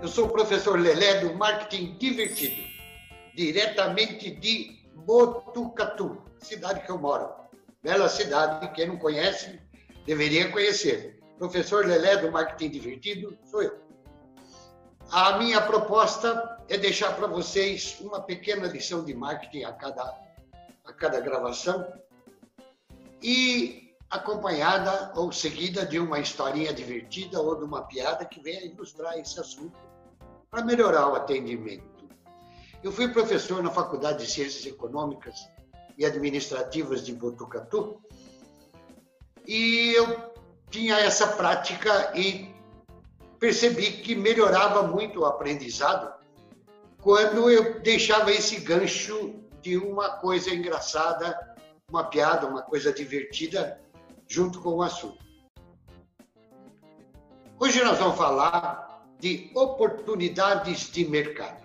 Eu sou o professor Lelé do Marketing Divertido, diretamente de Botucatu, cidade que eu moro. Bela cidade, quem não conhece, deveria conhecer. Professor Lelé do Marketing Divertido, sou eu. A minha proposta é deixar para vocês uma pequena lição de marketing a cada, a cada gravação e acompanhada ou seguida de uma historinha divertida ou de uma piada que venha ilustrar esse assunto para melhorar o atendimento. Eu fui professor na Faculdade de Ciências Econômicas e Administrativas de Botucatu e eu tinha essa prática e percebi que melhorava muito o aprendizado quando eu deixava esse gancho de uma coisa engraçada, uma piada, uma coisa divertida junto com o assunto. Hoje nós vamos falar de oportunidades de mercado.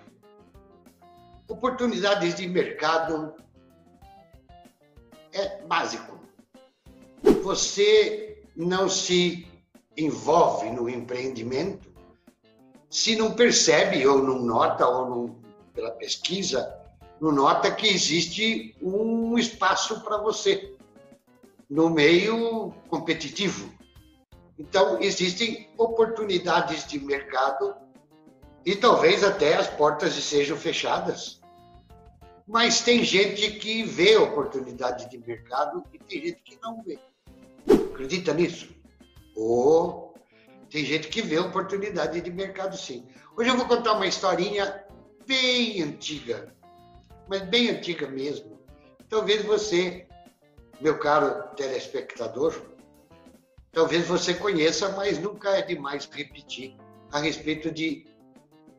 Oportunidades de mercado é básico. Você não se envolve no empreendimento se não percebe ou não nota ou não, pela pesquisa não nota que existe um espaço para você no meio competitivo então, existem oportunidades de mercado e talvez até as portas sejam fechadas. Mas tem gente que vê oportunidade de mercado e tem gente que não vê. Acredita nisso? Ou tem gente que vê oportunidade de mercado sim. Hoje eu vou contar uma historinha bem antiga, mas bem antiga mesmo. Talvez você, meu caro telespectador, talvez você conheça, mas nunca é demais repetir a respeito de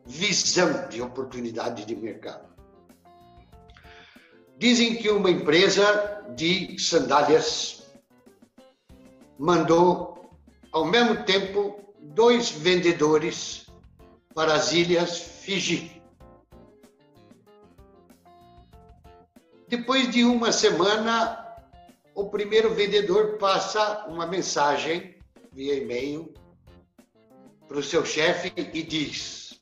visão de oportunidade de mercado. Dizem que uma empresa de sandálias mandou, ao mesmo tempo, dois vendedores para as ilhas Fiji. Depois de uma semana, o primeiro vendedor passa uma mensagem via e-mail para o seu chefe e diz: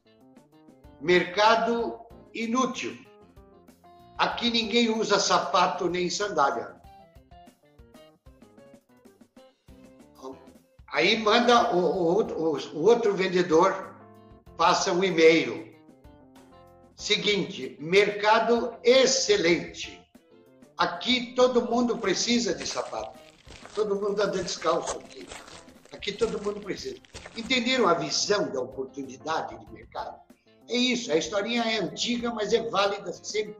mercado inútil. Aqui ninguém usa sapato nem sandália. Aí manda o, o, o outro vendedor, passa um e-mail. Seguinte, mercado excelente. Aqui todo mundo precisa de sapato. Todo mundo anda descalço aqui. Aqui todo mundo precisa. Entenderam a visão da oportunidade de mercado? É isso. A historinha é antiga, mas é válida sempre.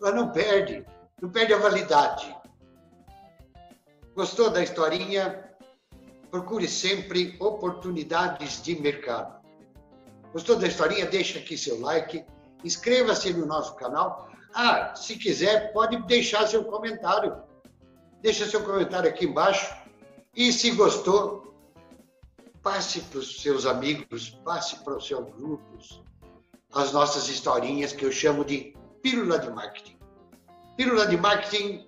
Ela não perde. Não perde a validade. Gostou da historinha? Procure sempre oportunidades de mercado. Gostou da historinha? Deixa aqui seu like. Inscreva-se no nosso canal ah, se quiser, pode deixar seu comentário. Deixa seu comentário aqui embaixo. E se gostou, passe para os seus amigos, passe para os seus grupos as nossas historinhas que eu chamo de Pílula de Marketing. Pílula de Marketing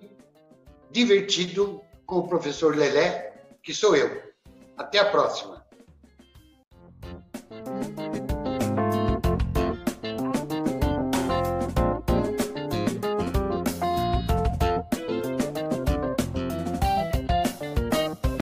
divertido com o professor Lelé, que sou eu. Até a próxima.